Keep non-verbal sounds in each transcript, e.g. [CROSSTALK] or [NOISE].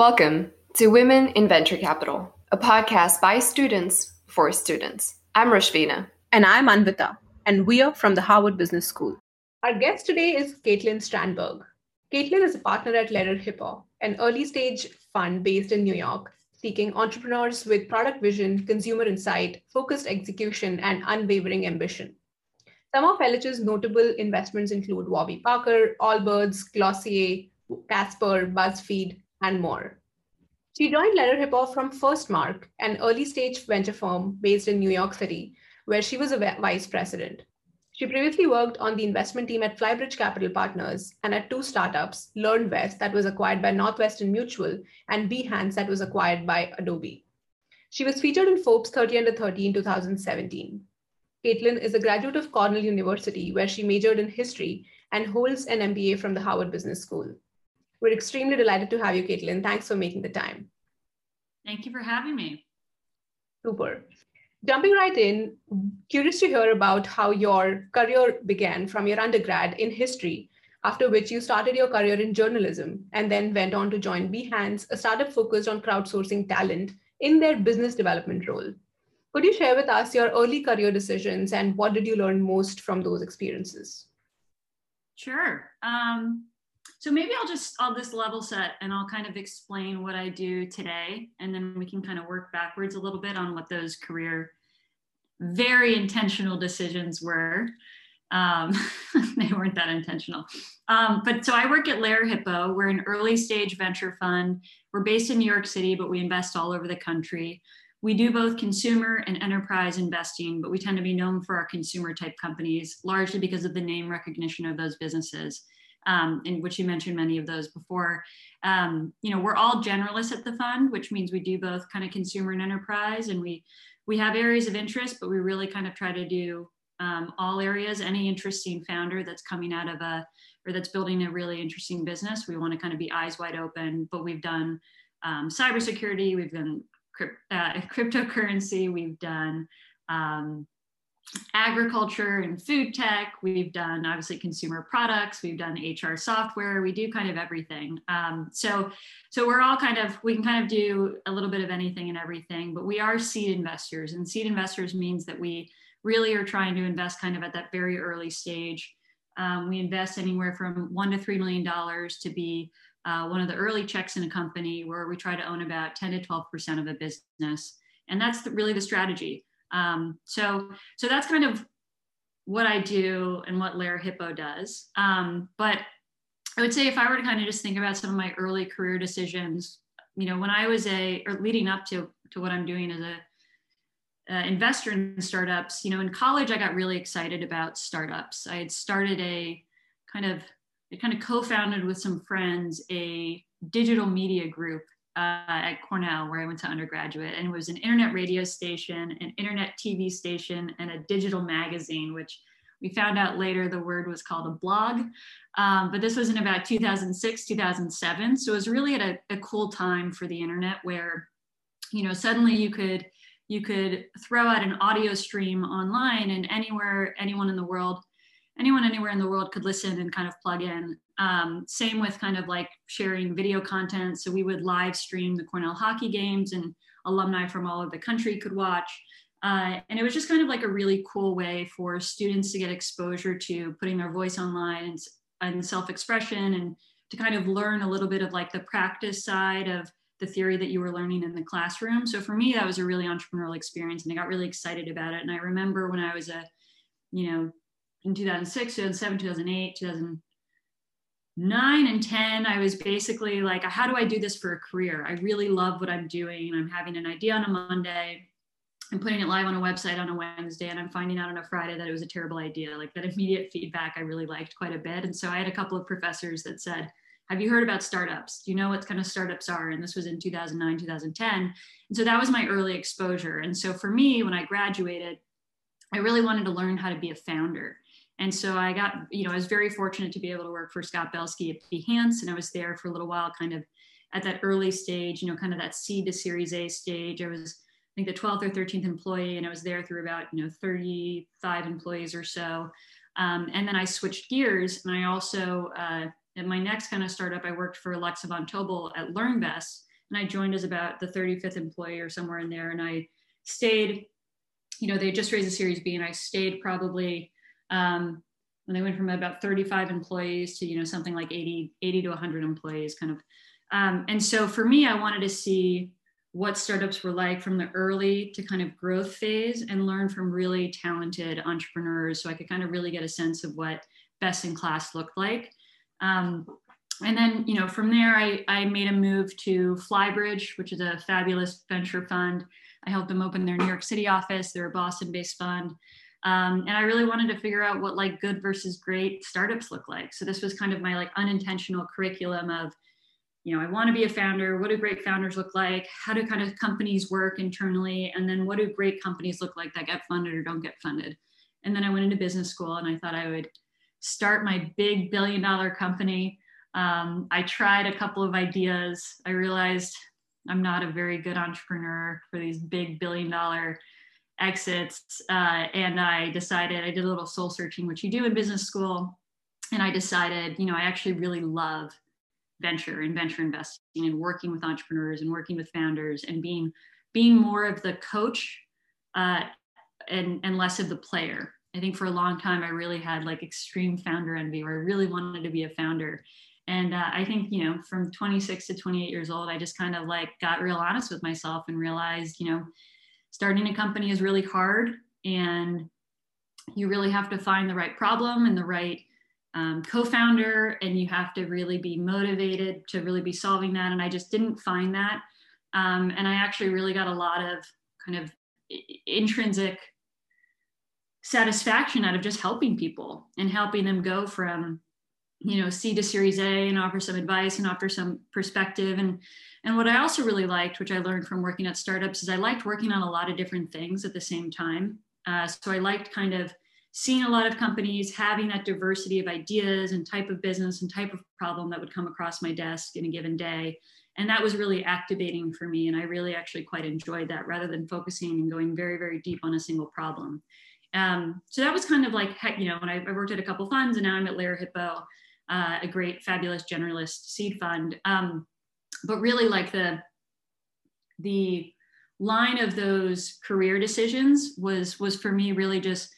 Welcome to Women in Venture Capital, a podcast by students for students. I'm Rashvina. And I'm Anvita, and we are from the Harvard Business School. Our guest today is Caitlin Strandberg. Caitlin is a partner at Lerer Hippeau, an early stage fund based in New York, seeking entrepreneurs with product vision, consumer insight, focused execution, and unwavering ambition. Some of LH's notable investments include Warby Parker, Allbirds, Glossier, Casper, BuzzFeed, and more. She joined Lerer Hippeau from Firstmark, an early stage venture firm based in New York City, where she was a vice president. She previously worked on the investment team at Flybridge Capital Partners and at two startups, LearnVest, that was acquired by Northwestern Mutual, and Behance, that was acquired by Adobe. She was featured in Forbes 30 Under 30 in 2017. Caitlin is a graduate of Cornell University, where she majored in history and holds an MBA from the Harvard Business School. We're extremely delighted to have you, Caitlin. Thanks for making the time. Thank you for having me. Super. Jumping right in, curious to hear about how your career began from your undergrad in history, after which you started your career in journalism and then went on to join Behance, a startup focused on crowdsourcing talent in their business development role. Could you share with us your early career decisions and what did you learn most from those experiences? Sure. Um, so maybe I'll just I'll just level set and I'll kind of explain what I do today, and then we can kind of work backwards a little bit on what those career very intentional decisions were. Um, [LAUGHS] they weren't that intentional. Um, but so I work at Lerer Hippeau. We're an early stage venture fund. We're based in New York City, but we invest all over the country. We do both consumer and enterprise investing, but we tend to be known for our consumer type companies, largely because of the name recognition of those businesses um, in which you mentioned many of those before. Um, you know, we're all generalists at the fund, which means we do both kind of consumer and enterprise, and we we have areas of interest, but we really kind of try to do um, all areas. Any interesting founder that's coming out of a or that's building a really interesting business, we want to kind of be eyes wide open. But we've done um, cybersecurity, we've done uh, [LAUGHS] cryptocurrency, we've done um, agriculture and food tech. We've done obviously consumer products. We've done HR software. We do kind of everything. Um, so, so we're all kind of we can kind of do a little bit of anything and everything. But we are seed investors, and seed investors means that we really are trying to invest kind of at that very early stage. Um, we invest anywhere from one to three million dollars to be uh, one of the early checks in a company, where we try to own about ten to twelve percent of a business, and that's the, really the strategy. Um, so, so that's kind of what I do and what Lerer Hippeau does. Um, but I would say if I were to kind of just think about some of my early career decisions, you know, when I was a or leading up to to what I'm doing as a uh, investor in startups, you know, in college I got really excited about startups. I had started a kind of I kind of co-founded with some friends a digital media group uh, at Cornell, where I went to undergraduate, and it was an internet radio station, an internet TV station, and a digital magazine, which we found out later the word was called a blog. Um, but this was in about 2006, 2007. So it was really at a, a cool time for the internet where, you know, suddenly you could you could throw out an audio stream online and anywhere anyone in the world anyone anywhere in the world could listen and kind of plug in. Um, same with kind of like sharing video content. So we would live stream the Cornell hockey games and alumni from all over the country could watch. Uh, and it was just kind of like a really cool way for students to get exposure to putting their voice online and, and self-expression and to kind of learn a little bit of like the practice side of the theory that you were learning in the classroom. So for me, that was a really entrepreneurial experience and I got really excited about it. And I remember when I was a, you know, in 2006, 2007, 2008, 2009, and 10, I was basically like, how do I do this for a career? I really love what I'm doing. I'm having an idea on a Monday. I'm putting it live on a website on a Wednesday, and I'm finding out on a Friday that it was a terrible idea. Like that immediate feedback, I really liked quite a bit. And so I had a couple of professors that said, have you heard about startups? Do you know what kind of startups are? And this was in 2009, 2010. And so that was my early exposure. And so for me, when I graduated, I really wanted to learn how to be a founder. And so I got, you know, I was very fortunate to be able to work for Scott Belsky at Behance, and I was there for a little while, kind of at that early stage, you know, kind of that seed to Series A stage. I was, I think, the 12th or 13th employee, and I was there through about, you know, 35 employees or so. Um, and then I switched gears, and I also, uh, at my next kind of startup, I worked for Alexa von Tobel at LearnVest, and I joined as about the 35th employee or somewhere in there. And I stayed, you know, they just raised a Series B, and I stayed probably um, when they went from about 35 employees to, you know, something like 80, 80 to 100 employees, kind of. Um, and so for me, I wanted to see what startups were like from the early to kind of growth phase and learn from really talented entrepreneurs so I could kind of really get a sense of what best in class looked like. Um, and then, you know, from there, I, I made a move to Flybridge, which is a fabulous venture fund. I helped them open their New York City office. They're a Boston based fund. Um, and I really wanted to figure out what like good versus great startups look like. So this was kind of my like unintentional curriculum of, you know, I want to be a founder. What do great founders look like? How do kind of companies work internally? And then what do great companies look like that get funded or don't get funded? And then I went into business school and I thought I would start my big billion dollar company. Um, I tried a couple of ideas. I realized I'm not a very good entrepreneur for these big billion dollar exits. Uh, and I decided, I did a little soul searching, which you do in business school. And I decided, you know, I actually really love venture and venture investing and working with entrepreneurs and working with founders and being being more of the coach uh, and and less of the player I think for a long time, I really had like extreme founder envy where I really wanted to be a founder. And uh, I think, you know, from 26 to 28 years old, I just kind of like got real honest with myself and realized, you know, starting a company is really hard and you really have to find the right problem and the right um, co-founder and you have to really be motivated to really be solving that and i just didn't find that. Um, and i actually really got a lot of kind of intrinsic satisfaction out of just helping people and helping them go from you know seed to Series A and offer some advice and offer some perspective and and what I also really liked, which I learned from working at startups, is I liked working on a lot of different things at the same time. Uh, so I liked kind of seeing a lot of companies having that diversity of ideas and type of business and type of problem that would come across my desk in a given day. And that was really activating for me. And I really actually quite enjoyed that rather than focusing and going very, very deep on a single problem. Um, so that was kind of like, you know, when I, I, worked at a couple funds and now I'm at Lerer Hippeau, uh, a great, fabulous generalist seed fund. Um, but really like the, the line of those career decisions was, was for me really just,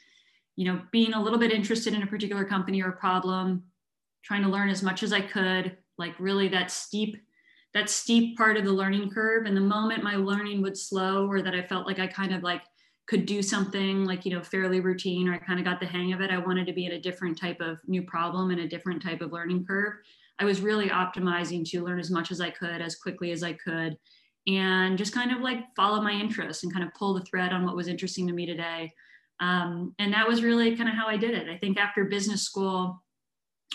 you know, being a little bit interested in a particular company or problem, trying to learn as much as I could, like really that steep, that steep part of the learning curve. And the moment my learning would slow or that I felt like I kind of like could do something like you know fairly routine or i kind of got the hang of it i wanted to be in a different type of new problem and a different type of learning curve i was really optimizing to learn as much as i could as quickly as i could and just kind of like follow my interests and kind of pull the thread on what was interesting to me today. Um, and that was really kind of how i did it. I think after business school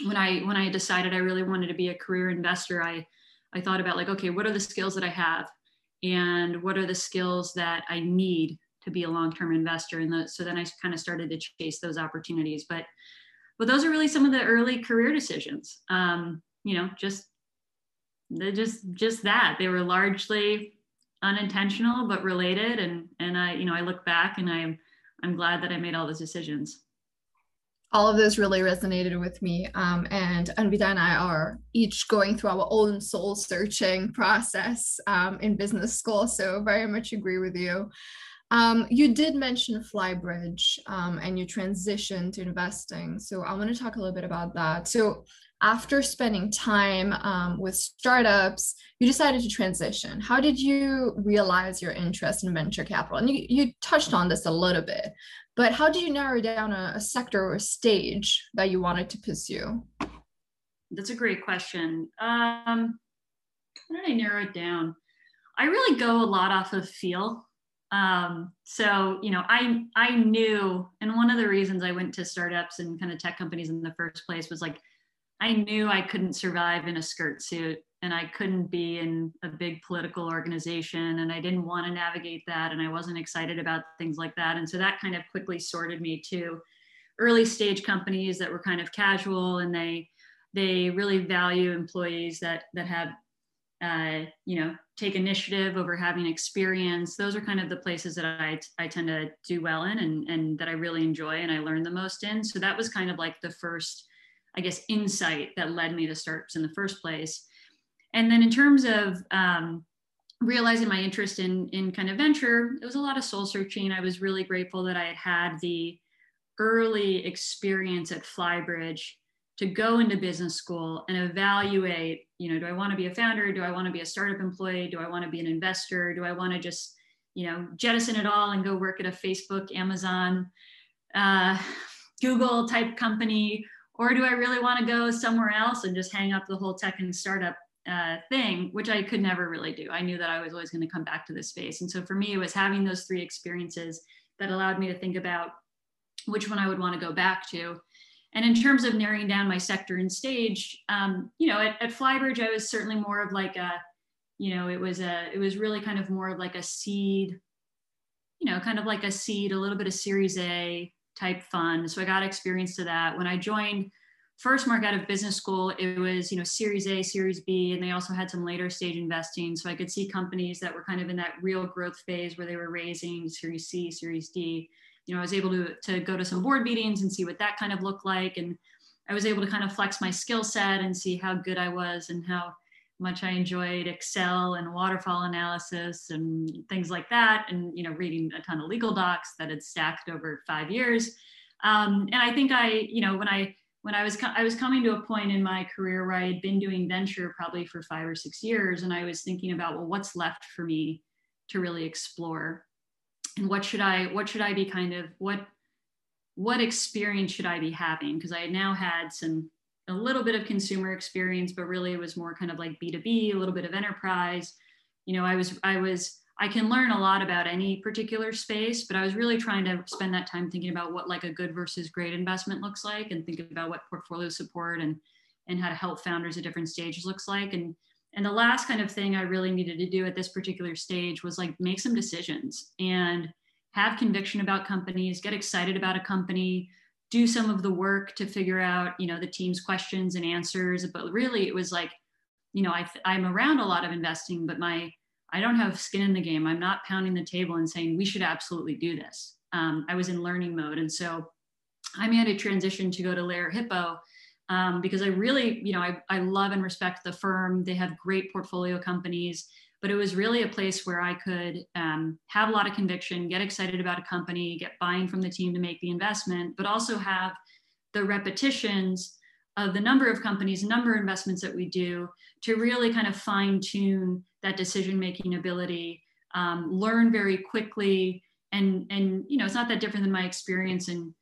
when i when i decided i really wanted to be a career investor i i thought about like okay what are the skills that i have? And what are the skills that i need to be a long-term investor? And the, so then i kind of started to chase those opportunities. But but those are really some of the early career decisions. Um, you know just they just just that they were largely unintentional but related and and i you know i look back and i'm i'm glad that i made all those decisions all of this really resonated with me. Um, and Anvita and I are each going through our own soul searching process um, in business school. So, very much agree with you. Um, you did mention Flybridge um, and you transitioned to investing. So I want to talk a little bit about that. So after spending time um, with startups, you decided to transition. How did you realize your interest in venture capital? And you, you touched on this a little bit, but how did you narrow down a, a sector or a stage that you wanted to pursue? That's a great question. Um, how did I narrow it down? I really go a lot off of feel um, so you know i i knew and one of the reasons i went to startups and kind of tech companies in the first place was like i knew i couldn't survive in a skirt suit and i couldn't be in a big political organization and i didn't want to navigate that and i wasn't excited about things like that. And so that kind of quickly sorted me to early stage companies that were kind of casual and they they really value employees that that have uh, you know take initiative over having experience. Those are kind of the places that i, I tend to do well in and, and that i really enjoy and i learn the most in. So that was kind of like the first i guess insight that led me to startups in the first place. And then in terms of um, realizing my interest in in kind of venture, it was a lot of soul searching. I was really grateful that I had had the early experience at Flybridge to go into business school and evaluate, you know, do I want to be a founder? Do I want to be a startup employee? Do I want to be an investor? Do I want to just, you know, jettison it all and go work at a Facebook, Amazon, uh, Google type company? Or do I really want to go somewhere else and just hang up the whole tech and startup uh, thing, which I could never really do. I knew that I was always going to come back to this space. And so for me, it was having those three experiences that allowed me to think about which one I would want to go back to. And in terms of narrowing down my sector and stage, um, you know, at, at Flybridge, I was certainly more of like a, you know, it was a, it was really kind of more of like a seed, you know, kind of like a seed, a little bit of Series A type fund. So I got experience to that. When I joined FirstMark out of business school, it was, you know, Series A, Series B, and they also had some later stage investing. So I could see companies that were kind of in that real growth phase where they were raising Series C, Series D. You know, I was able to, to go to some board meetings and see what that kind of looked like. And I was able to kind of flex my skill set and see how good I was and how much I enjoyed Excel and waterfall analysis and things like that. And, you know, reading a ton of legal docs that had stacked over five years. Um, and I think I, you know, when I when I was I was coming to a point in my career where I had been doing venture probably for five or six years, and I was thinking about well, what's left for me to really explore, and what should I what should I be kind of what what experience should I be having? Because I now had some a little bit of consumer experience, but really it was more kind of like B two B, a little bit of enterprise. You know, I was I was I can learn a lot about any particular space, but I was really trying to spend that time thinking about what like a good versus great investment looks like and think about what portfolio support and and how to help founders at different stages looks like. And and the last kind of thing I really needed to do at this particular stage was like make some decisions and have conviction about companies, get excited about a company, do some of the work to figure out, you know, the team's questions and answers. But really it was like, you know, I, I'm around a lot of investing, but my I don't have skin in the game. I'm not pounding the table and saying we should absolutely do this. Um, I was in learning mode, and so I made a transition to go to Lerer Hippeau um, because I really, you know, I, I love and respect the firm. They have great portfolio companies, but it was really a place where I could um, have a lot of conviction, get excited about a company, get buy-in from the team to make the investment, but also have the repetitions of the number of companies, number of investments that we do to really kind of fine tune that decision making ability, um, learn very quickly. And, and, you know, it's not that different than my experience in,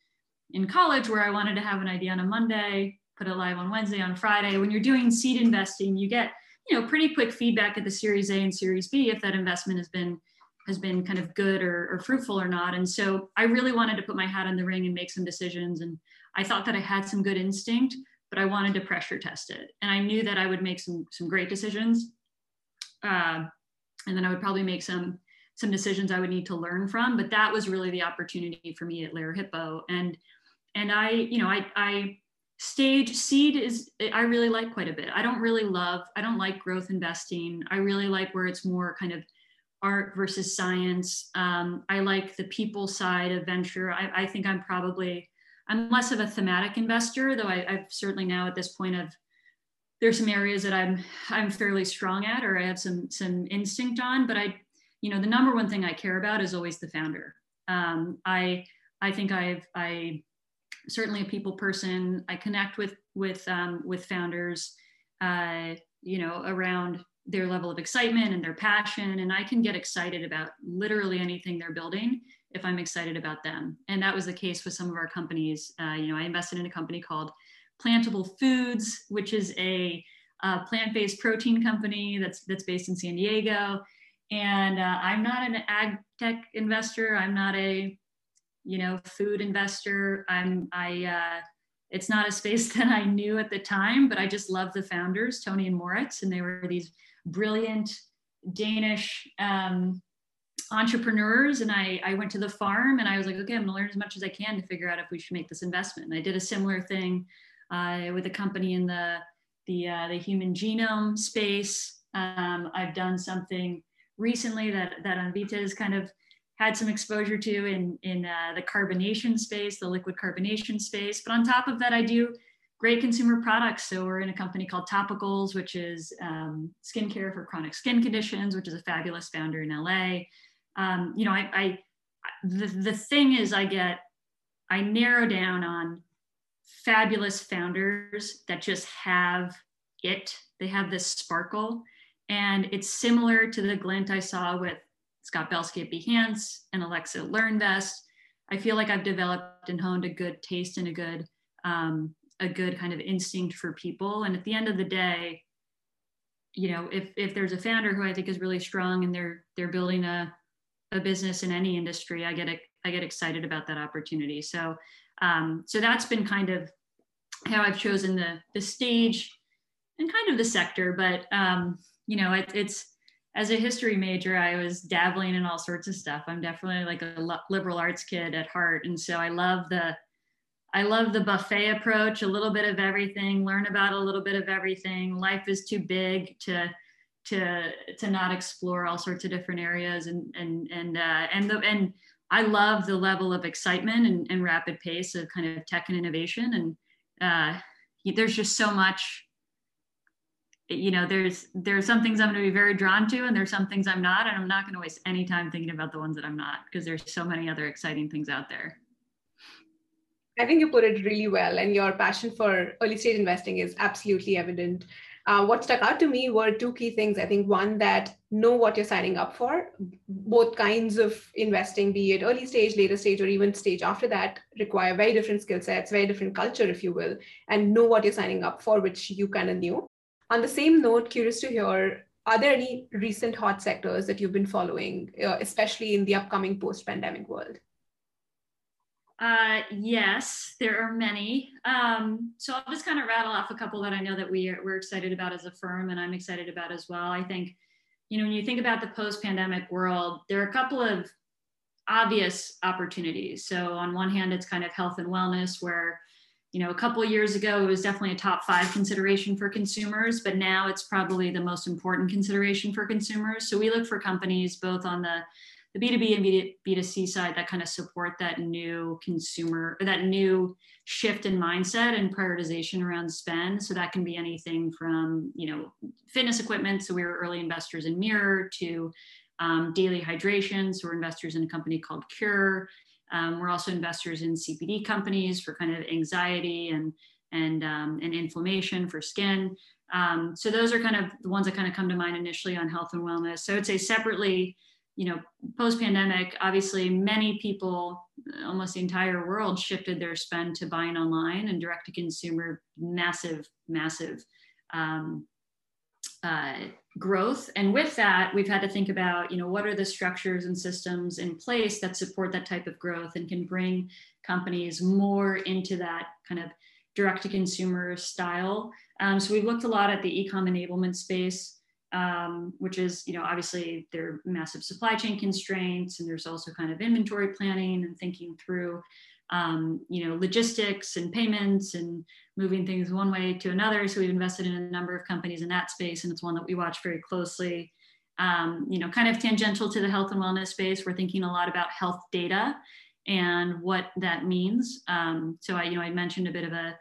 in college where I wanted to have an idea on a Monday, put it live on Wednesday, on Friday. When you're doing seed investing, you get, you know, pretty quick feedback at the Series A and Series B if that investment has been has been kind of good or, or, fruitful or not. And so I really wanted to put my hat in the ring and make some decisions. And I thought that I had some good instinct, but I wanted to pressure test it. And I knew that I would make some, some great decisions. Uh, and then I would probably make some, some decisions I would need to learn from, but that was really the opportunity for me at Lerer Hippeau. And, and I, you know, I, I stage seed is, I really like quite a bit. I don't really love, I don't like growth investing. I really like where it's more kind of art versus science. Um, I like the people side of venture. I, I think I'm probably, I'm less of a thematic investor, though I, I've certainly now at this point of there's some areas that I'm I'm fairly strong at or I have some some instinct on. But I, you know, the number one thing I care about is always the founder. Um, I I think I've I certainly a people person. I connect with with um, with founders, uh, you know, around their level of excitement and their passion, and I can get excited about literally anything they're building if I'm excited about them. And that was the case with some of our companies. Uh, you know, I invested in a company called Plantable Foods, which is a uh, plant-based protein company that's that's based in San Diego. And uh, I'm not an ag tech investor. I'm not a you know food investor. I'm I. Uh, it's not a space [LAUGHS] that I knew at the time, but I just love the founders, Tony and Moritz, and they were these brilliant Danish um, entrepreneurs and I, I went to the farm and I was like, okay, I'm gonna learn as much as I can to figure out if we should make this investment. And I did a similar thing uh, with a company in the the, uh, the human genome space. Um, I've done something recently that that Anvita is kind of had some exposure to in in uh, the carbonation space, the liquid carbonation space. But on top of that, I do great consumer products. So we're in a company called Topicals, which is um, skincare for chronic skin conditions, which is a fabulous founder in LA. Um, you know, I, I the, the thing is I get, I narrow down on fabulous founders that just have it. They have this sparkle. And it's similar to the glint I saw with Scott Belsky at Behance and Alexa LearnVest. I feel like I've developed and honed a good taste and a good um, a good kind of instinct for people. And at the end of the day, you know, if if there's a founder who I think is really strong and they're they're building a a business in any industry, I get I get excited about that opportunity. So um, so that's been kind of how I've chosen the the stage and kind of the sector. But um, you know, it, it's as a history major, I was dabbling in all sorts of stuff. I'm definitely like a liberal arts kid at heart, and so I love the I love the buffet approach, a little bit of everything, learn about a little bit of everything. Life is too big to to to not explore all sorts of different areas and and and uh, and the and I love the level of excitement and, and rapid pace of kind of tech and innovation and uh, there's just so much you know there's there's some things i'm going to be very drawn to and there's some things i'm not and i'm not going to waste any time thinking about the ones that i'm not because there's so many other exciting things out there I think you put it really well, and your passion for early stage investing is absolutely evident. Uh, what stuck out to me were two key things. I think one that know what you're signing up for. Both kinds of investing, be it early stage, later stage, or even stage after that, require very different skill sets, very different culture, if you will, and know what you're signing up for, which you kind of knew. On the same note, curious to hear are there any recent hot sectors that you've been following, uh, especially in the upcoming post pandemic world? Uh, yes, there are many. Um, so I'll just kind of rattle off a couple that I know that we are, we're excited about as a firm, and I'm excited about as well. I think, you know, when you think about the post-pandemic world, there are a couple of obvious opportunities. So on one hand, it's kind of health and wellness, where you know a couple years ago it was definitely a top five consideration for consumers, but now it's probably the most important consideration for consumers. So we look for companies both on the the B2B and B2C side that kind of support that new consumer, or that new shift in mindset and prioritization around spend. So that can be anything from, you know, fitness equipment. So we were early investors in Mirror to um, daily hydration. So we're investors in a company called Cure. Um, we're also investors in CBD companies for kind of anxiety and and um, and inflammation for skin. Um, so those are kind of the ones that kind of come to mind initially on health and wellness. So I would say separately, you know, post pandemic, obviously many people, almost the entire world, shifted their spend to buying online and direct to consumer, massive, massive um, uh, growth. And with that, we've had to think about, you know, what are the structures and systems in place that support that type of growth and can bring companies more into that kind of direct to consumer style. Um, so we've looked a lot at the e-com enablement space um, which is, you know, obviously there are massive supply chain constraints and there's also kind of inventory planning and thinking through, um, you know, logistics and payments and moving things one way to another. So we've invested in a number of companies in that space and it's one that we watch very closely. Um, you know, kind of tangential to the health and wellness space, we're thinking a lot about health data and what that means. Um, so I, you know, I mentioned a bit of a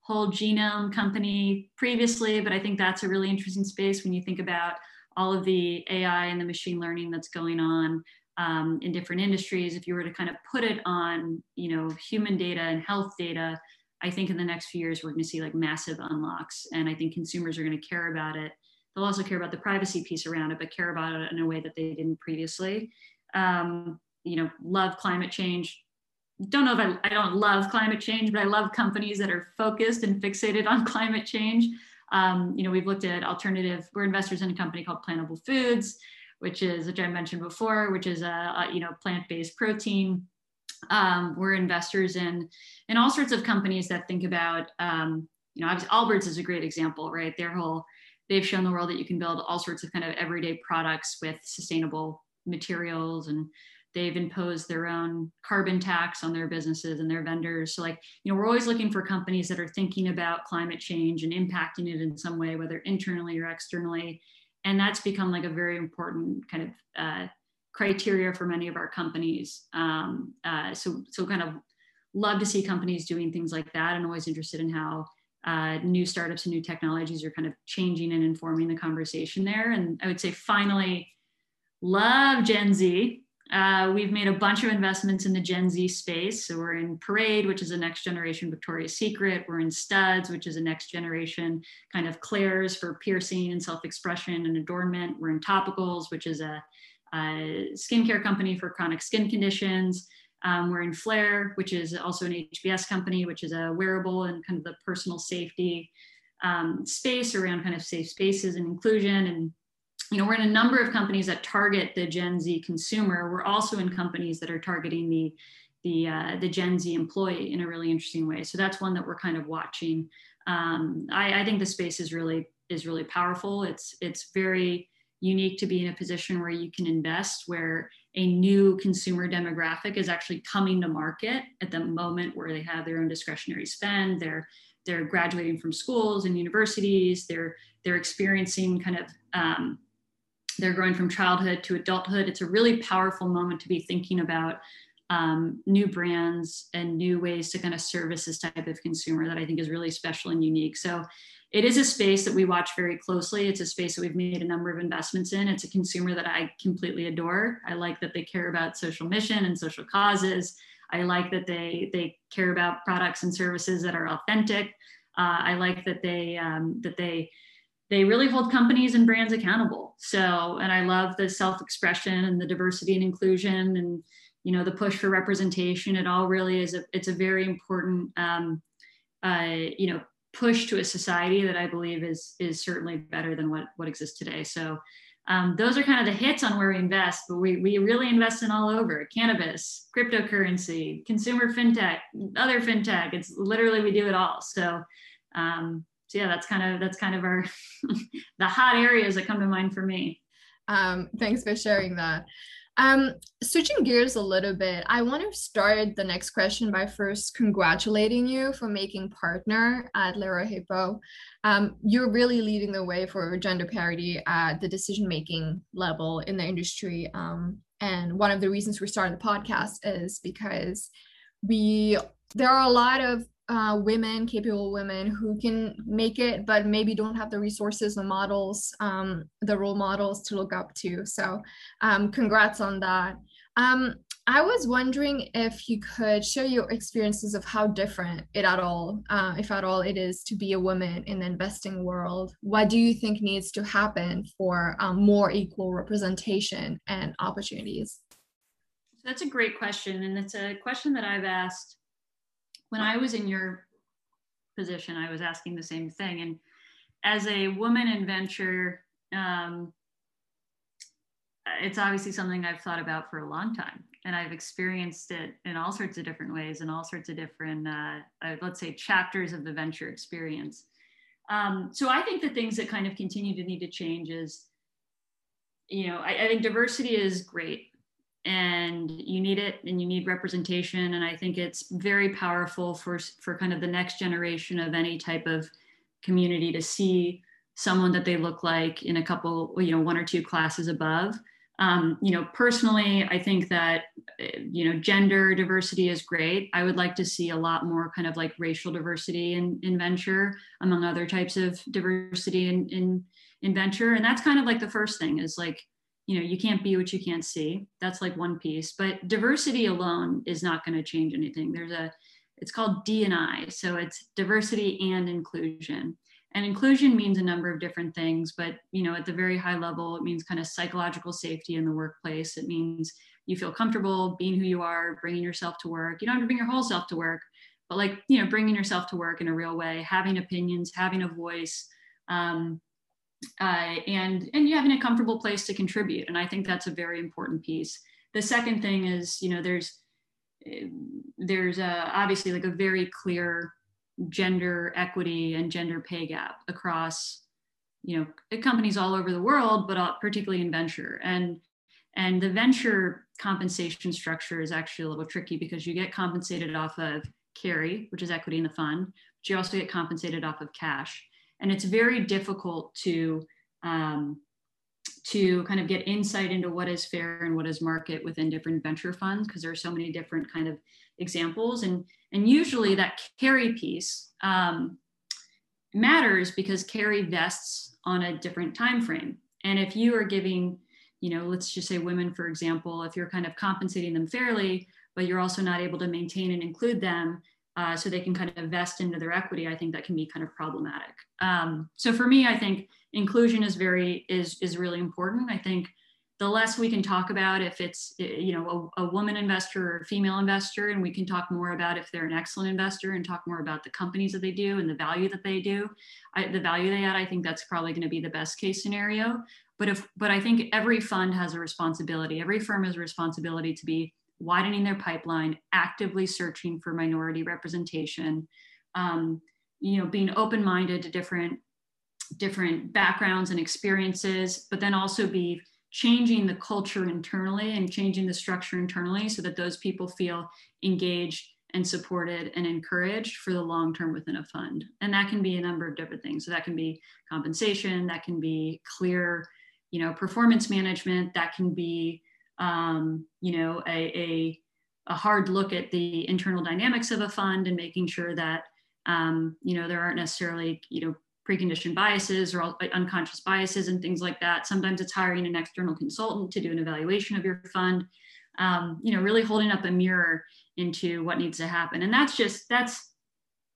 whole genome company previously, but I think that's a really interesting space when you think about all of the AI and the machine learning that's going on um, in different industries. If you were to kind of put it on, you know, human data and health data, I think in the next few years we're going to see like massive unlocks, and I think consumers are going to care about it. They'll also care about the privacy piece around it, but care about it in a way that they didn't previously. Um, you know, love climate change, don't know if I, I don't love climate change, but I love companies that are focused and fixated on [LAUGHS] climate change. Um, you know, we've looked at alternative, we're investors in a company called Plantable Foods, which is, which I mentioned before, which is a, a you know, plant-based protein. Um, we're investors in, in all sorts of companies that think about, um, you know, Allbirds is a great example, right? Their whole, they've shown the world that you can build all sorts of kind of everyday products with sustainable materials and they've imposed their own carbon tax on their businesses and their vendors so like you know we're always looking for companies that are thinking about climate change and impacting it in some way whether internally or externally and that's become like a very important kind of uh, criteria for many of our companies um, uh, so so kind of love to see companies doing things like that and always interested in how uh, new startups and new technologies are kind of changing and informing the conversation there. And I would say finally, love Gen Z. Uh, we've made a bunch of investments in the Gen Z space. So we're in Parade, which is a next generation Victoria's Secret. We're in Studs, which is a next generation kind of Claire's for piercing and self expression and adornment. We're in Topicals, which is a, a skincare company for chronic skin conditions. Um, we're in Flair, which is also an HBS company, which is a wearable and kind of the personal safety um, space around kind of safe spaces and inclusion. And, you know, we're in a number of companies that target the Gen Z consumer. We're also in companies that are targeting the the uh, the Gen Z employee in a really interesting way. So that's one that we're kind of watching. Um, I, I think the space is really is really powerful. It's it's very unique to be in a position where you can invest where a new consumer demographic is actually coming to market at the moment where they have their own discretionary spend they're they're graduating from schools and universities they're they're experiencing kind of um, they're growing from childhood to adulthood it's a really powerful moment to be thinking about um, new brands and new ways to kind of service this type of consumer that i think is really special and unique so it is a space that we watch very closely. It's a space that we've made a number of investments in. It's a consumer that I completely adore. I like that they care about social mission and social causes. I like that they they care about products and services that are authentic. Uh, I like that they um, that they they really hold companies and brands accountable. So, and I love the self-expression and the diversity and inclusion and you know the push for representation. It all really is a it's a very important um, uh, you know push to a society that I believe is is certainly better than what what exists today. So um, those are kind of the hits on where we invest, but we we really invest in all over cannabis, cryptocurrency, consumer fintech, other fintech. It's literally we do it all. So um, so yeah, that's kind of that's kind of our [LAUGHS] the hot areas that come to mind for me. Um, thanks for sharing that. Um, switching gears a little bit, I want to start the next question by first congratulating you for making partner at Lerer Hippeau. Um, you're really leading the way for gender parity at the decision making level in the industry. Um, and one of the reasons we started the podcast is because we there are a lot of uh, women, capable women who can make it, but maybe don't have the resources, the models, um, the role models to look up to. So, um, congrats on that. Um, I was wondering if you could share your experiences of how different it at all, uh, if at all, it is to be a woman in the investing world. What do you think needs to happen for um, more equal representation and opportunities? That's a great question, and it's a question that I've asked when I was in your position, I was asking the same thing. And as a woman in venture, um, it's obviously something I've thought about for a long time. And I've experienced it in all sorts of different ways and all sorts of different, uh, uh, let's say, chapters of the venture experience. Um, so I think the things that kind of continue to need to change is, you know, I, I think diversity is great and you need it and you need representation and i think it's very powerful for for kind of the next generation of any type of community to see someone that they look like in a couple you know one or two classes above. Um, you know personally i think that you know gender diversity is great. I would like to see a lot more kind of like racial diversity in, in venture among other types of diversity in, in in venture and that's kind of like the first thing is like you know you can't be what you can't see. That's like one piece but diversity alone is not going to change anything. There's a it's called d&i so it's diversity and inclusion. And inclusion means a number of different things but you know at the very high level it means kind of psychological safety in the workplace. It means you feel comfortable being who you are bringing yourself to work. You don't have to bring your whole self to work but like you know bringing yourself to work in a real way having opinions having a voice um, uh, and and you having a comfortable place to contribute. And i think that's a very important piece. The second thing is you know there's there's a, obviously like a very clear gender equity and gender pay gap across you know companies all over the world but particularly in venture. And and the venture compensation structure is actually a little tricky because you get compensated off of carry which is equity in the fund but you also get compensated off of cash and it's very difficult to um, to kind of get insight into what is fair and what is market within different venture funds because there are so many different kind of examples and and usually that carry piece um, matters because carry vests on a different time frame. And if you are giving, you know, let's just say women, for example, if you're kind of compensating them fairly, but you're also not able to maintain and include them uh, so they can kind of vest into their equity, I think that can be kind of problematic. Um, so for me, I think inclusion is very is is really important. I think the less we can talk about if it's you know a, a, woman investor or a female investor and we can talk more about if they're an excellent investor and talk more about the companies that they do and the value that they do I, the value they add i think that's probably going to be the best case scenario but if but i think every fund has a responsibility every firm has a responsibility to be widening their pipeline actively searching for minority representation um, you know being open-minded to different different backgrounds and experiences but then also be changing the culture internally and changing the structure internally so that those people feel engaged and supported and encouraged for the long term within a fund. And that can be a number of different things. So that can be compensation, that can be clear, you know, performance management, that can be, um, you know, a, a, a, hard look at the internal dynamics of a fund and making sure that, um, you know, there aren't necessarily, you know, preconditioned biases or unconscious biases and things like that. Sometimes it's hiring an external consultant to do an evaluation of your fund. Um, you know, really holding up a mirror into what needs to happen, and that's just that's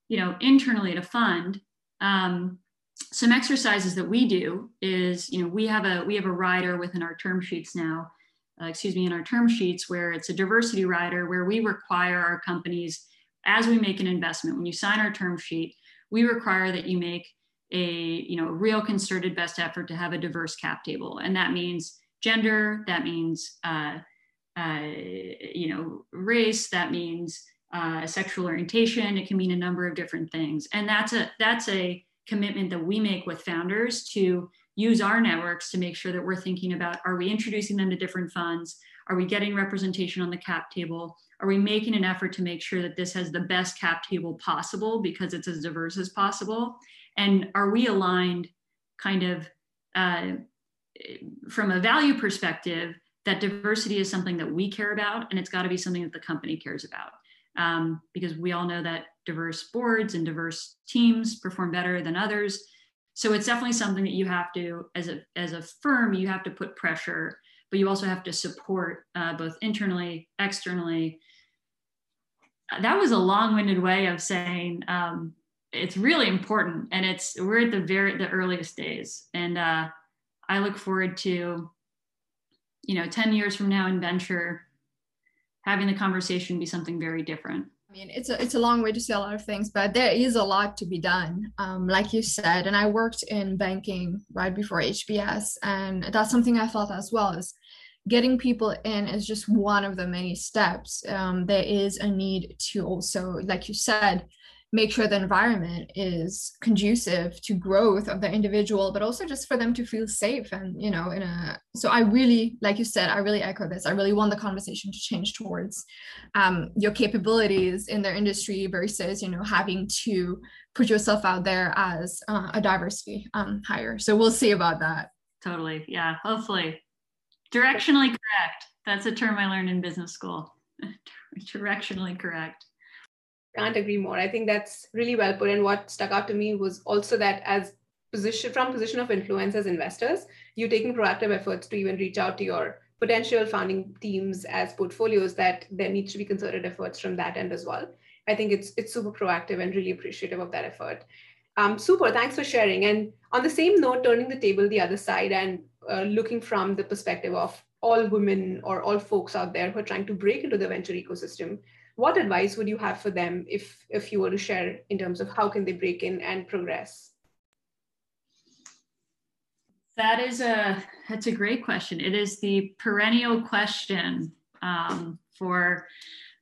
you know internally at a fund. Um, some exercises that we do is you know we have a we have a rider within our term sheets now. Uh, excuse me, in our term sheets where it's a diversity rider where we require our companies as we make an investment when you sign our term sheet we require that you make a you know real concerted best effort to have a diverse cap table. And that means gender that means uh, uh, you know race that means uh, sexual orientation. It can mean a number of different things. And that's a that's a commitment that we make with founders to use our networks to make sure that we're thinking about are we introducing them to different funds? Are we getting representation on the cap table? Are we making an effort to make sure that this has the best cap table possible because it's as diverse as possible? And are we aligned kind of uh, from a value perspective that diversity is something that we care about and it's got to be something that the company cares about? Um, because we all know that diverse boards and diverse teams perform better than others so it's definitely something that you have to as a as a firm you have to put pressure but you also have to support uh, both internally externally. That was a long-winded way of saying um, it's really important and it's we're at the very the earliest days and uh, i look forward to you know 10 years from now in venture having the conversation be something very different mean, it's a it's a long way to say a lot of things, but there is a lot to be done, um, like you said. And I worked in banking right before HBS, and that's something I felt as well is getting people in is just one of the many steps. Um, there is a need to also, like you said, make sure the environment is conducive to growth of the individual but also just for them to feel safe and you know in a so i really like you said i really echo this. I really want the conversation to change towards um, your capabilities in their industry versus you know having to put yourself out there as uh, a diversity um, hire. So we'll see about that. Totally. Yeah hopefully. Directionally correct. That's a term i learned in business school. [LAUGHS] Directionally correct can't agree more. I think that's really well put. And what stuck out to me was also that as position from position of influence as investors, you're taking proactive efforts to even reach out to your potential founding teams as portfolios that there needs to be concerted efforts from that end as well. I think it's it's super proactive and really appreciative of that effort. Um, super, thanks for sharing. And on the same note, turning the table the other side and uh, looking from the perspective of all women or all folks out there who are trying to break into the venture ecosystem, what advice would you have for them if if you were to share in terms of how can they break in and progress? That is a that's a great question. It is the perennial question um, for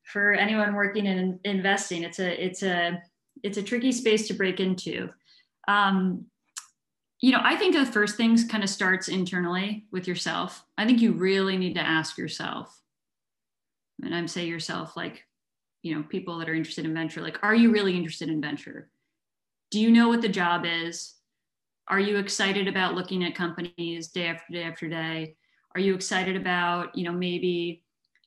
for anyone working in investing. It's a it's a it's a tricky space to break into. Um, you know i think the first things kind of starts internally with yourself. I think you really need to ask yourself and i'm say yourself like you know people that are interested in venture like are you really interested in venture? Do you know what the job is? Are you excited about looking at companies day after day after day? Are you excited about you know maybe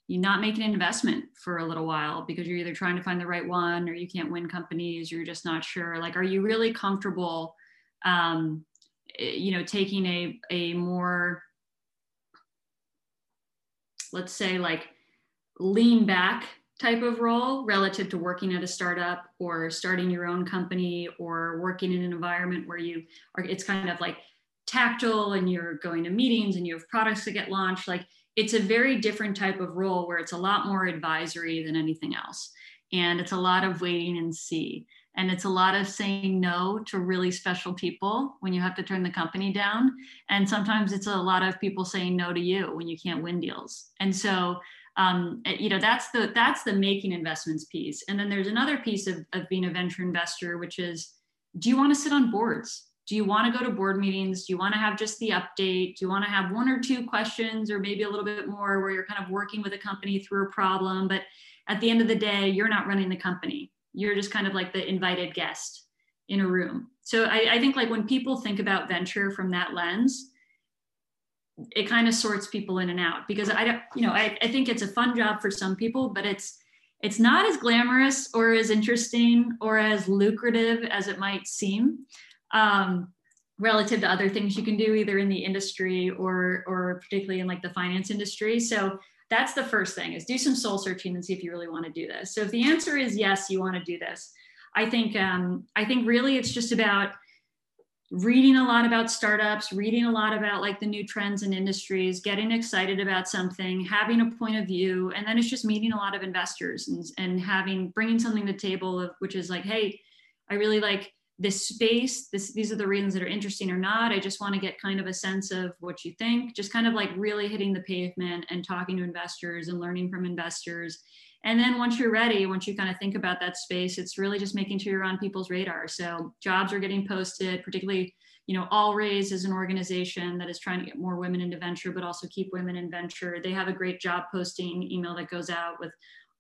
you not make an investment for a little while because you're either trying to find the right one or you can't win companies you're just not sure? Like are you really comfortable um, eh, you know taking a a more let's say like lean back type of role relative to working at a startup or starting your own company or working in an environment where you are it's kind of like tactile and you're going to meetings and you have products that get launched. Like it's a very different type of role where it's a lot more advisory than anything else. And it's a lot of waiting and see. And it's a lot of saying no to really special people when you have to turn the company down. And sometimes it's a lot of people saying no to you when you can't win deals. And so um, eh, you know that's the that's the making investments piece. And then there's another piece of, of being a venture investor which is do you want to sit on boards? Do you want to go to board meetings? Do you want to have just the update? Do you want to have one or two questions or maybe a little bit more where you're kind of working with a company through a problem? But at the end of the day you're not running the company. You're just kind of like the invited guest in a room. So I, I think like when people think about venture from that lens it kind of sorts people in and out because I don't, you know, I, I think it's a fun job for some people, but it's it's not as glamorous or as interesting or as lucrative as it might seem um, relative to other things you can do either in the industry or or particularly in like the finance industry. So that's the first thing is do some soul searching and see if you really want to do this. So if the answer is yes, you want to do this, I think um, I think really it's just about reading a lot about startups, reading a lot about like the new trends and in industries, getting excited about something, having a point of view, and then it's just meeting a lot of investors and, and having bringing something to the table of which is like, hey, I really like this space. This these are the reasons that are interesting or not. I just want to get kind of a sense of what you think. Just kind of like really hitting the pavement and talking to investors and learning from investors and then once you're ready, once you kind of think about that space, it's really just making sure you're on people's radar. So jobs are getting posted, particularly, you know, All Raise is an organization that is trying to get more women into venture, but also keep women in venture. They have a great job posting email that goes out with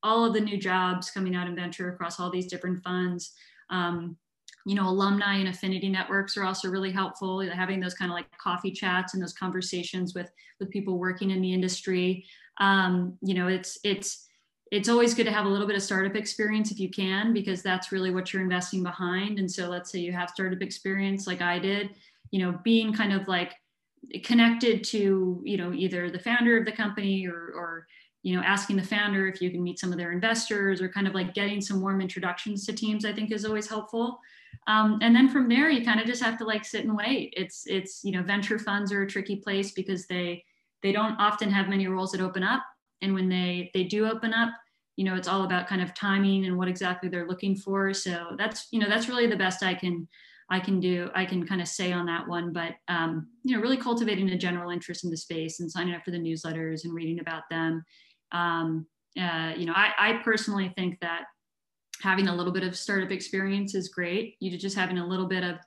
all of the new jobs coming out in venture across all these different funds. Um, you know, alumni and affinity networks are also really helpful. Having those kind of like coffee chats and those conversations with with people working in the industry. Um, you know, it's it's it's always good to have a little bit of startup experience if you can, because that's really what you're investing behind. And so let's say you have startup experience like I did, you know, being kind of like connected to, you know, either the founder of the company or, or, you know, asking the founder if you can meet some of their investors or kind of like getting some warm introductions to teams, I think is always helpful. Um, and then from there, you kind of just have to like sit and wait. It's, it's, you know, venture funds are a tricky place because they, they don't often have many roles that open up and when they they do open up you know it's all about kind of timing and what exactly they're looking for. So that's you know that's really the best i can i can do i can kind of say on that one. But um, you know really cultivating a general interest in the space and signing up for the newsletters and reading about them. Um, uh, you know I, I personally think that having a little bit of startup experience is great. You just having a little bit of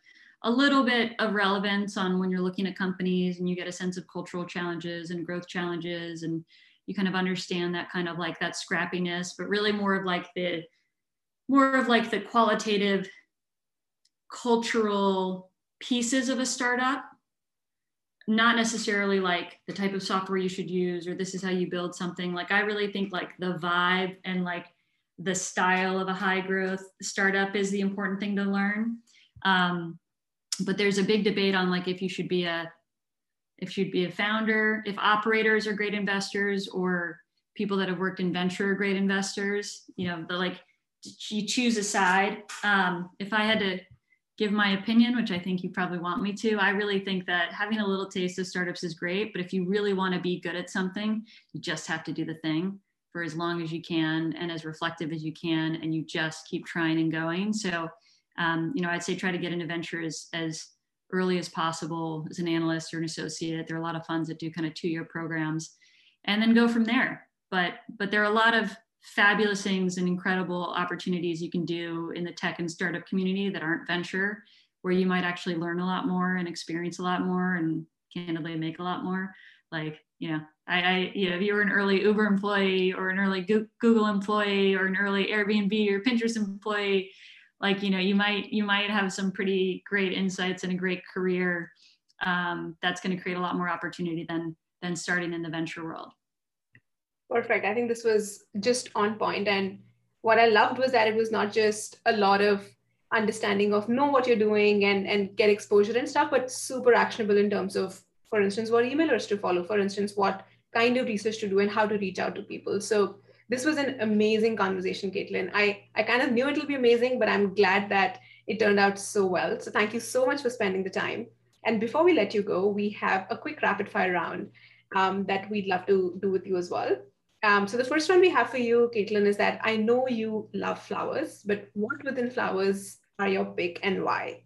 a little bit of relevance on when you're looking at companies and you get a sense of cultural challenges and growth challenges and you kind of understand that kind of like that scrappiness, but really more of like the more of like the qualitative cultural pieces of a startup. Not necessarily like the type of software you should use or this is how you build something. Like i really think like the vibe and like the style of a high growth startup is the important thing to learn. Um, but there's a big debate on like if you should be a if you'd be a founder, if operators are great investors or people that have worked in venture are great investors, you know, the like you choose a side. Um, if I had to give my opinion, which I think you probably want me to, I really think that having a little taste of startups is great. But if you really want to be good at something, you just have to do the thing for as long as you can and as reflective as you can, and you just keep trying and going. So, um, you know, I'd say try to get into venture as as early as possible as an analyst or an associate. There are a lot of funds that do kind of two-year programs and then go from there. But but there are a lot of fabulous things and incredible opportunities you can do in the tech and startup community that aren't venture, where you might actually learn a lot more and experience a lot more and candidly make a lot more. Like, you know, I, I you know, if you were an early Uber employee or an early Google employee or an early Airbnb or Pinterest employee, like you know you might you might have some pretty great insights and a great career um, that's going to create a lot more opportunity than than starting in the venture world Perfect. I think this was just on point. And what I loved was that it was not just a lot of understanding of know what you're doing and, and get exposure and stuff, but super actionable in terms of, for instance, what emailers to follow, for instance, what kind of research to do and how to reach out to people. So this was an amazing conversation, Caitlin. I, I kind of knew it'll be amazing, but I'm glad that it turned out so well. So thank you so much for spending the time. And before we let you go, we have a quick rapid fire round um, that we'd love to do with you as well. Um, so the first one we have for you, Caitlin, is that I know you love flowers, but what within flowers are your pick and why?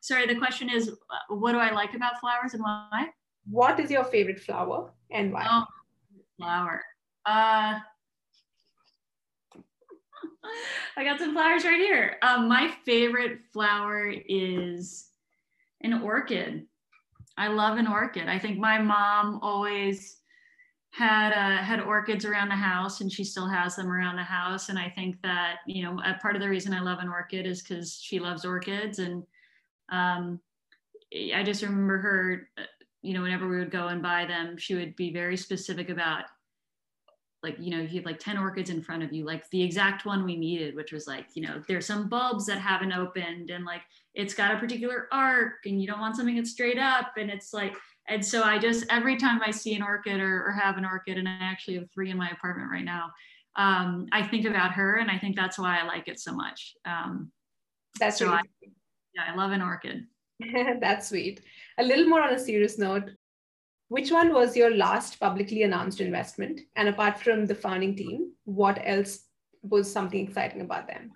Sorry, the question is, uh, what do I like about flowers and why? What is your favorite flower and why? Oh, flower. Uh, [LAUGHS] I got some flowers right here. Um, my favorite flower is an orchid. I love an orchid. I think my mom always had uh, had orchids around the house and she still has them around the house and i think that you know part of the reason i love an orchid is because she loves orchids and um, i just remember her uh, you know whenever we would go and buy them she would be very specific about like you know if you have like 10 orchids in front of you like the exact one we needed which was like you know there's some bulbs that haven't opened and like it's got a particular arc and you don't want something that's straight up and it's like and so I just every time I see an orchid or, or have an orchid, and I actually have three in my apartment right now, um, I think about her, and I think that's why I like it so much. Um, that's so I, yeah, I love an orchid. [LAUGHS] that's sweet. A little more on a serious note, which one was your last publicly announced investment? And apart from the founding team, what else was something exciting about them?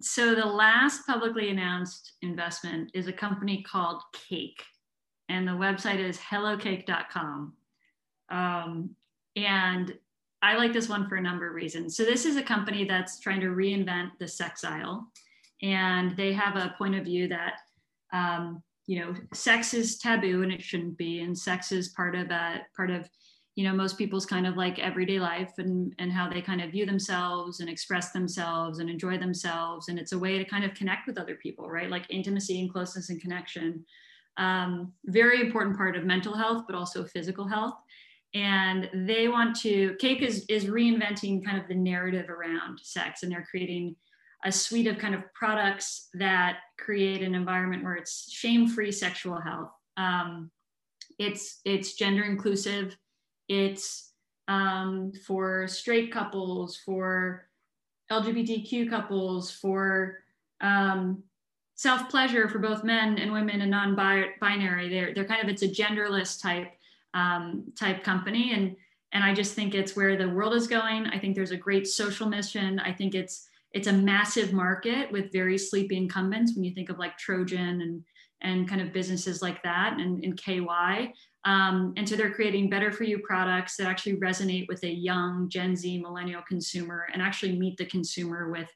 So the last publicly announced investment is a company called Cake and the website is hellocake.com. Um, and I like this one for a number of reasons. So this is a company that's trying to reinvent the sex aisle, and they have a point of view that um, you know sex is taboo and it shouldn't be, and sex is part of a part of you know most people's kind of like everyday life and and how they kind of view themselves and express themselves and enjoy themselves, and it's a way to kind of connect with other people, right? Like intimacy and closeness and connection um, very important part of mental health, but also physical health. And they want to, Cake is, is reinventing kind of the narrative around sex, and they're creating a suite of kind of products that create an environment where it's shame-free sexual health. Um, it's it's gender inclusive. It's um, for straight couples, for LGBTQ couples, for um, self pleasure for both men and women and non-binary. They're they're kind of it's a genderless type um, type company, and and I just think it's where the world is going. I think there's a great social mission. I think it's it's a massive market with very sleepy incumbents. When you think of like Trojan and and kind of businesses like that and, and KY. Um, and so they're creating better for you products that actually resonate with a young Gen Z millennial consumer and actually meet the consumer with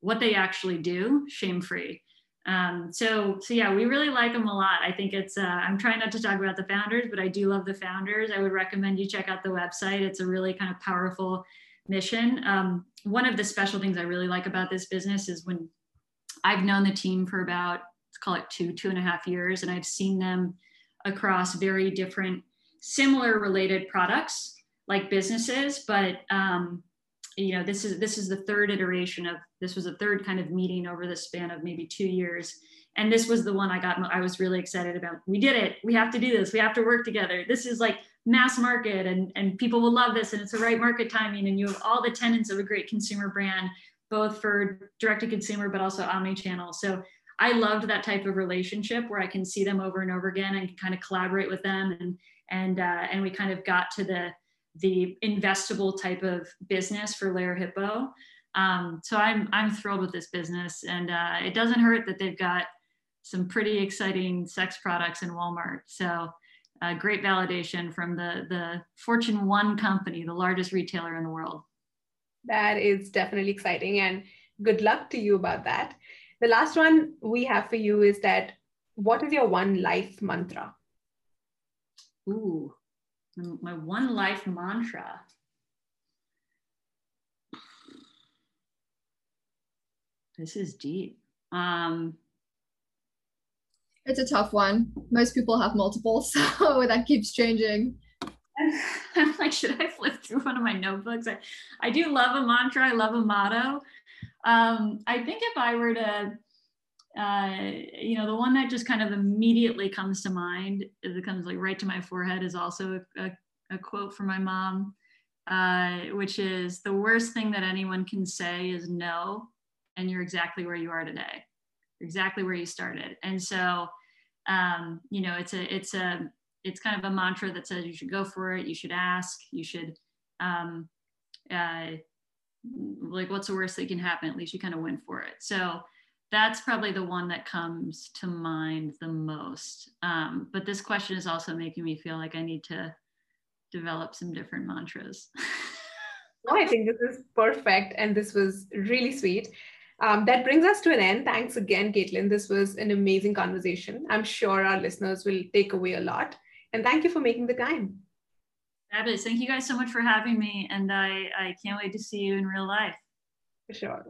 what they actually do shame free. Um, so, so yeah, we really like them a lot. I think it's, uh, I'm trying not to talk about the founders, but I do love the founders. I would recommend you check out the website. It's a really kind of powerful mission. Um, one of the special things I really like about this business is when I've known the team for about, let's call it two, two and a half years, and I've seen them across very different, similar related products like businesses, but um, you know this is this is the third iteration of this was a third kind of meeting over the span of maybe two years. And this was the one i got i was really excited about. We did it. We have to do this. We have to work together. This is like mass market and and people will love this and it's the right market timing and you have all the tenets of a great consumer brand both for direct to consumer but also omni-channel so i loved that type of relationship where i can see them over and over again and kind of collaborate with them and and uh, and we kind of got to the the investable type of business for Lerer Hippeau. Um, so I'm I'm thrilled with this business, and uh, it doesn't hurt that they've got some pretty exciting sex products in Walmart. So uh, great validation from the the Fortune One company, the largest retailer in the world. That is definitely exciting, and good luck to you about that. The last one we have for you is that what is your one life mantra? Ooh, my one life mantra. This is deep. Um, it's a tough one. Most people have multiple, [LAUGHS] so that keeps changing. I'm [LAUGHS] like, should I flip through one of my notebooks? I, I do love a mantra. I love a motto. Um, I think if I were to, uh, you know, the one that just kind of immediately comes to mind, it comes like right to my forehead, is also a, a, a quote from my mom, uh, which is the worst thing that anyone can say is no, and you're exactly where you are today, exactly where you started. And so, um, you know, it's a, it's a, it's kind of a mantra that says you should go for it, you should ask, you should, um, uh, like, what's the worst that can happen? At least you kind of went for it. So that's probably the one that comes to mind the most. Um, but this question is also making me feel like I need to develop some different mantras. [LAUGHS] oh, I think this is perfect. And this was really sweet. Um, that brings us to an end. Thanks again, Caitlin. This was an amazing conversation. I'm sure our listeners will take away a lot. And thank you for making the time. Fabulous. Thank you guys so much for having me. And I, I can't wait to see you in real life. For sure.